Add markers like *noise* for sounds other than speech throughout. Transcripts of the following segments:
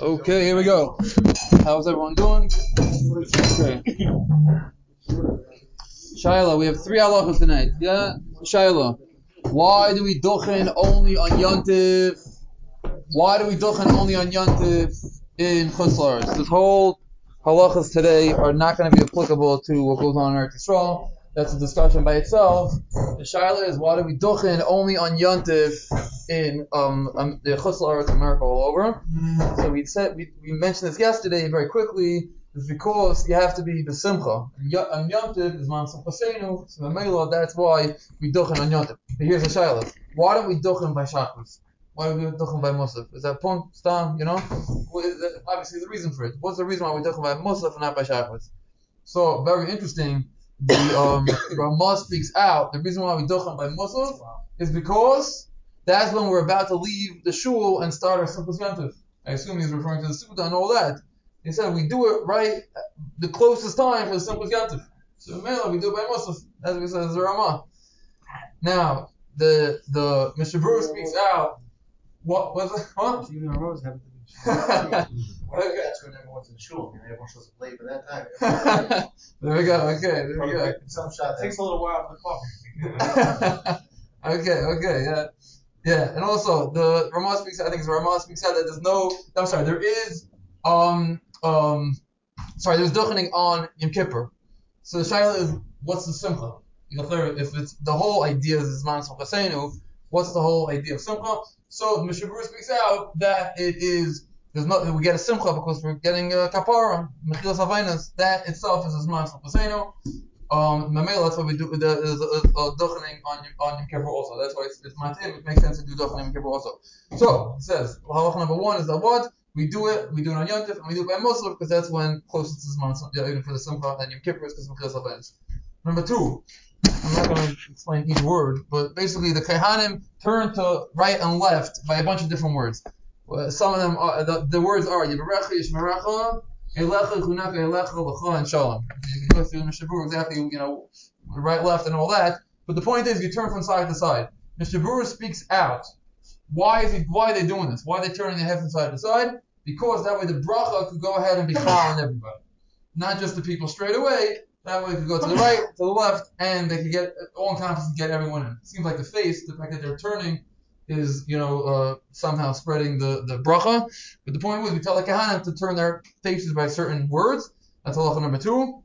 Okay, here we go. How's everyone doing? Okay. Shiloh, we have three halachas tonight. Yeah? Shiloh. Why do we duchen only on Yontif? Why do we duchen only on Yontif in Chutzlars? This whole halachas today are not going to be applicable to what goes on in Eretz Yisrael. That's a discussion by itself. The Shaila is why do we duchen only on Yontif in um, um the Chutzlars America all over? So we said we, we mentioned this yesterday very quickly. Is because you have to be the simcha. And Yontif is man simchasenu. So Mamela, that's why we duchen on Yontif. But here's the Shaila. Why don't we duchen by Shacharis? Why do we duchen by Musaf? Is that point, Stam, you know? Is obviously, there's a reason for it. What's the reason why we duchen by Musaf and not by Shacharis? So, very interesting. The um, *coughs* Ramah speaks out. The reason why we duchen by Musaf is because that's when we're about to leave the shul and start our Simchas Yontif. I assume he's referring to the Suda and all that. He said we do it right the closest time for the Simchas Yontif. So, Mela, we do it by Musaf. That's what he says, the Ramah. Now, the the Mishnah Berurah speaks out. What was it? Huh? *laughs* Even the roads have to be. Okay. That's when everyone's in shul. You know, everyone shows up late for that time. *laughs* there we go. Okay, there we go. Some shot. takes a little while for the coffee. *laughs* okay, okay, yeah, yeah, and also the Ramah speaks. I think it's Ramah speaks out that there's no. I'm sorry, there is um um sorry, there's duchening on Yom Kippur. So the shaila is what's the simcha? You know, if it's the whole idea is Zman Simchasenu, what's the whole idea of simcha? So the Mishabur speaks out that it is there's not we get a simcha because we're getting a kapara, mechilas havainas. That itself is Zman Simchasenu. Um, Mamela, that's why we do the is a, a, on on Yom Kippur also. That's why it's, it's matim. It makes sense to do duchening on Yom Kippur also. So it says halacha number one is that what we do it, we do it on Yom Tif, and we do it by Musaf because that's when closest to Zman, yeah, even for the Simcha and Yom Kippur is because of Havainas. Number two, I'm not going to explain each word, but basically the Kehanim turn to right and left by a bunch of different words. Some of them are the, the words are Yivarecha, Yishmerecha, Elecha, Chunaka, Elecha, Lecha, and Shalom. You can go through the Mishabur exactly, you know, right, left, and all that. But the point is, you turn from side to side. Mishabur speaks out. Why is he? Why are they doing this? Why are they turning their head from side to side? Because that way the bracha could go ahead and be on everybody, not just the people straight away. That way it could go to the right, to the left, and they could get all encompassing, get everyone in. It seems like the face, the fact that they're turning, is you know uh, somehow spreading the the bracha. But the point was we tell the kahanim to turn their faces by certain words. That's halacha number two.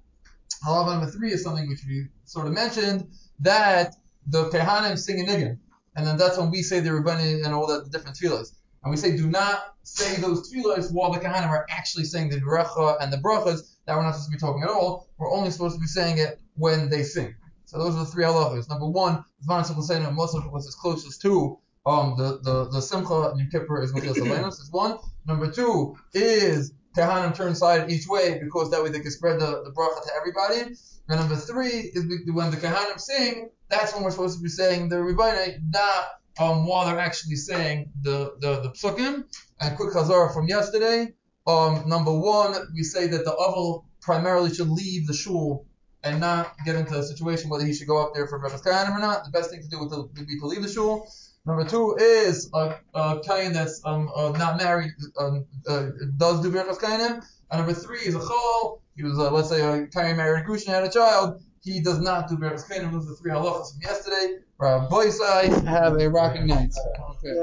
Halacha number three is something which we sort of mentioned that the kahanim sing a niggin, and then that's when we say the Rabbani and all the different tefillahs. And we say do not say those tefillahs while the kahanim are actually saying the bracha and the brachas. That we're not supposed to be talking at all. We're only supposed to be saying it when they sing. So those are the three halachas. Number one, Zman and Musaf because it's closest to um the the the Simcha Yom Kippur is Mechilas Alenos is one. Number two is Kahanim turn side each way because that way they can spread the, the bracha to everybody. And number three is when the Kahanim sing, that's when we're supposed to be saying the Rebbeinu, not um while they're actually saying the the the psukim. And quick chazara from yesterday. Um, number one, we say that the aval primarily should leave the shul and not get into a situation whether he should go up there for Brachas Kayanim or not. The best thing to do would be to leave the shul. Number two is a, a kayan that's um, uh, not married um, uh, does do Brachas Kayanim. And number three is a chol. He was, uh, let's say, a kayan married a and had a child. He does not do Brachas Kayanim. Those are the three halachas from yesterday. Rabbi Boisai, have a rocking night. Okay.